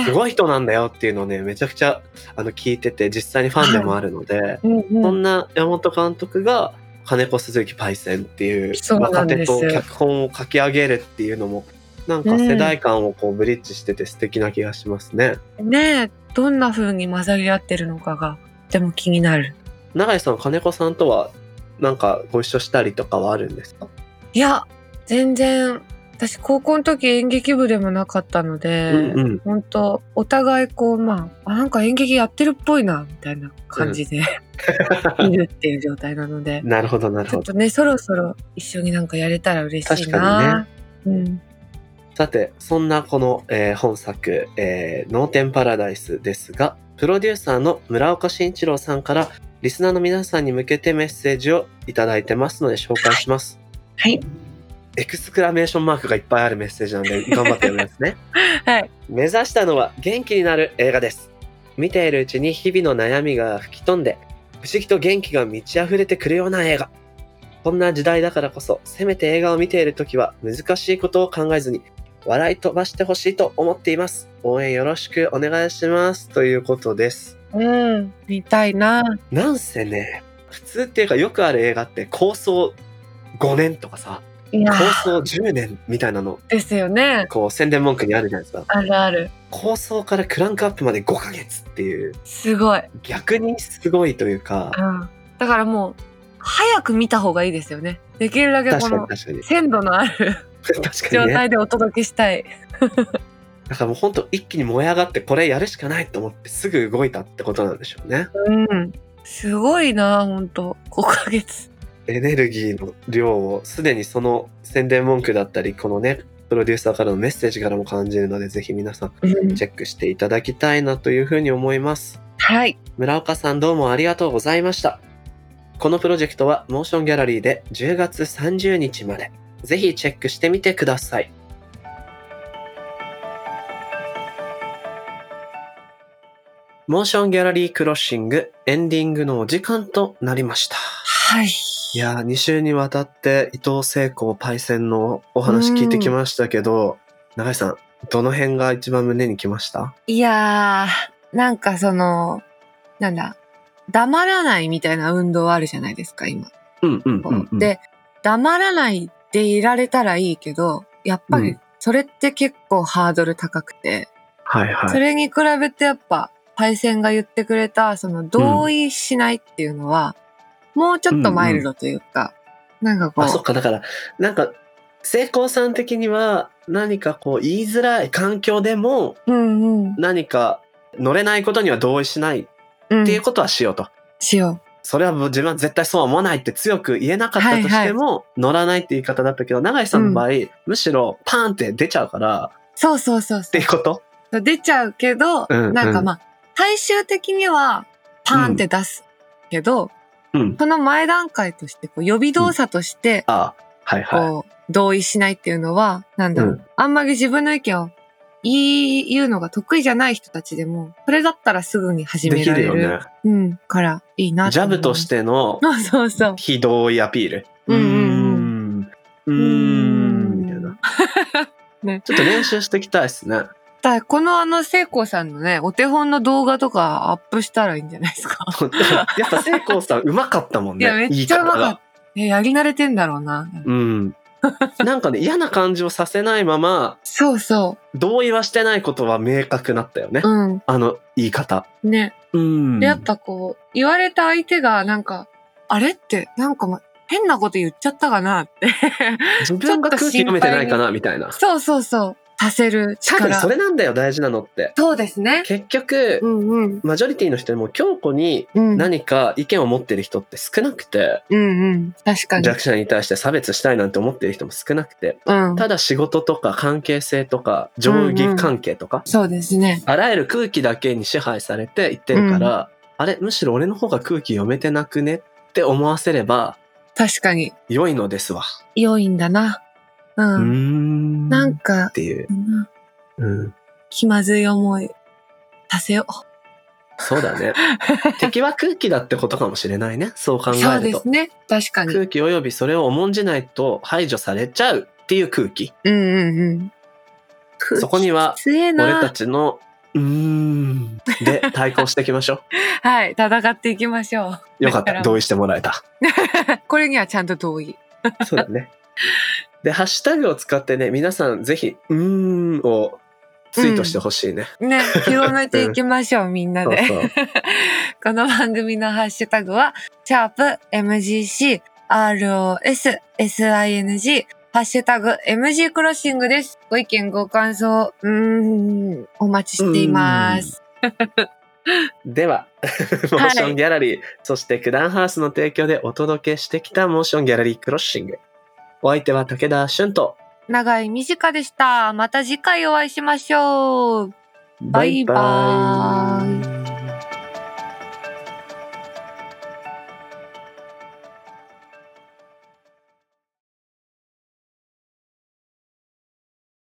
すごい人なんだよっていうのをね、めちゃくちゃあの聞いてて実際にファンでもあるので、そんな山本監督が金子鈴木パイセンっていう若手と脚本を書き上げるっていうのもなんか世代間をこうブリッジしてて素敵な気がしますね。ねえ、どんな風に混ざり合ってるのかが、とても気になる。永井さん、金子さんとはなんかご一緒したりとかはあるんですか、いや、全然、私高校の時演劇部でもなかったので、うんうん。本当お互いこう、まあ、あなんか演劇やってるっぽいな、みたいな感じで、いるっていう状態なので、なるほど、なるほど。ちょっとね、そろそろ一緒になんかやれたら嬉しいな。確かうん。さて、そんなこの、えー本作、えー、ノーテンパラダイスですが、プロデューサーの村岡慎一郎さんから、リスナーの皆さんに向けてメッセージをいただいてますので紹介します。はい。エクスクラメーションマークがいっぱいあるメッセージなんで、頑張って読みますね。はい。目指したのは元気になる映画です。見ているうちに日々の悩みが吹き飛んで、不思議と元気が満ち溢れてくるような映画。こんな時代だからこそ、せめて映画を見ているときは難しいことを考えずに、笑い飛ばしてほしいと思っています。応援よろしくお願いします。ということです。うん。見たいな。なんせね、普通っていうかよくある映画って構想5年とかさ、いや構想10年みたいなの、ですよね。こう宣伝文句にあるじゃないですか。あるある。構想からクランクアップまで5ヶ月っていう、すごい。逆にすごいというか、うん。だからもう、早く見た方がいいですよね。できるだけこの。鮮度のある 確か状。態でお届けしたい。だからもう本当一気に燃え上がってこれやるしかないと思ってすぐ動いたってことなんでしょうね。うん。すごいな、ほんと。5ヶ月。エネルギーの量をすでにその宣伝文句だったり、このね、プロデューサーからのメッセージからも感じるので、ぜひ皆さんチェックしていただきたいなというふうに思います。はい。村岡さんどうもありがとうございました。このプロジェクトはモーションギャラリーで10月30日まで。ぜひチェックしてみてください。モーションギャラリークロッシングエンディングのお時間となりました。はい。いやー、2週にわたって伊藤聖子パイセンのお話聞いてきましたけど、永井さん、どの辺が一番胸にきました？いやー、なんかその、なんだ、黙らないみたいな運動あるじゃないですか、今。うんうんうん、うん。で、黙らないでいられたらいいけど、やっぱりうんそれって結構ハードル高くて、はいはい。それに比べてやっぱ、パイセンが言ってくれた、その同意しないっていうのは、もうちょっとマイルドというか、なんかこう、あ、そっか、だから、なんか、聖光さん的には、何かこう、言いづらい環境でも、うんうん、何か乗れないことには同意しないっうんていうことはしようと。しよそれはもう自分は絶対そうは思わないって強く言えなかったとしても、乗らないって言い方だったけど、永井さんの場合、むしろパーンって出ちゃうから、う。そうそうそう。そっていうこと？う。出ちゃうけど、うんうん。なんかまあ、最終的にはパーンって出すけど、うん。その前段階として、こう予備動作として、あはいはい。こう、同意しないっていうのは、なんだろう、うんあんまり自分の意見を言い、言うのが得意じゃない人たちでも、それだったらすぐに始できめられる。るよね。うん、から、いいなジャブとし。てのそうそうそう。非同意アピール。うんうんん。うーん。みたいな。ねちょっと練習していきたいですね。だこのあの、聖光さんのね、お手本の動画とかアップしたらいいんじゃないですか？やっぱ聖光さんうまかったもんね。いや、めっちゃうまかった。え、やり慣れてんだろうな。うん。なんかね、嫌な感じをさせないまま、そうそ同意はしてないことは明確なったよね。う。うん。あの言い方。ね。うん。で、やっぱこう、言われた相手がなんか、あれって、なんかま、変なこと言っちゃったかなって。自分が空気読めてないかな、みたいな。そうそうそう。させる多分力。それなんだよ、大事なのって。そうですね。結局、うんうん。マジョリティの人でも強固にうん。何か意見を持ってる人って少なくて、うんうん。確かに。弱者に対して差別したいなんて思ってる人も少なくて、うん。ただ仕事とか関係性とか上下関係とか、そうですね。あらゆる空気だけに支配されていってるから、あれ、むしろ俺の方が空気読めてなくねって思わせれば確かに。良いのですわ。良いんだな。う。ん。っなんか、ていう。なうん。気まずい思いさせよそうだね。敵は空気だってことかもしれないね。そう考う。えそうると。ですね。確かに。空気及びそれを重んじないと排除されちゃうっていう空気。うんうんうん。そこには俺たな。ちの、うーん。で対抗していきましょ はい。戦っていきましょう。よかった。同意してもらえた。う。これにはちゃんと同意。そうだね。で、ハッシュタグを使ってね、皆さんぜひ、うーんをツイートしてほしいね。ね。広めていき ましょう、みんなで。そうそう。この番組のハッシュタグは、シャープ MGC ROS SING ハッシュタグ MG クロッシングです。ご意見ご感想、うーん、お待ちしています。では、モーションギャラリー、そしてクダンハウスの提供でお届けしてきたモーションギャラリークロッシング。お相手は武田俊と、長い短でした。また次回お会いしましょう。バイバーイ。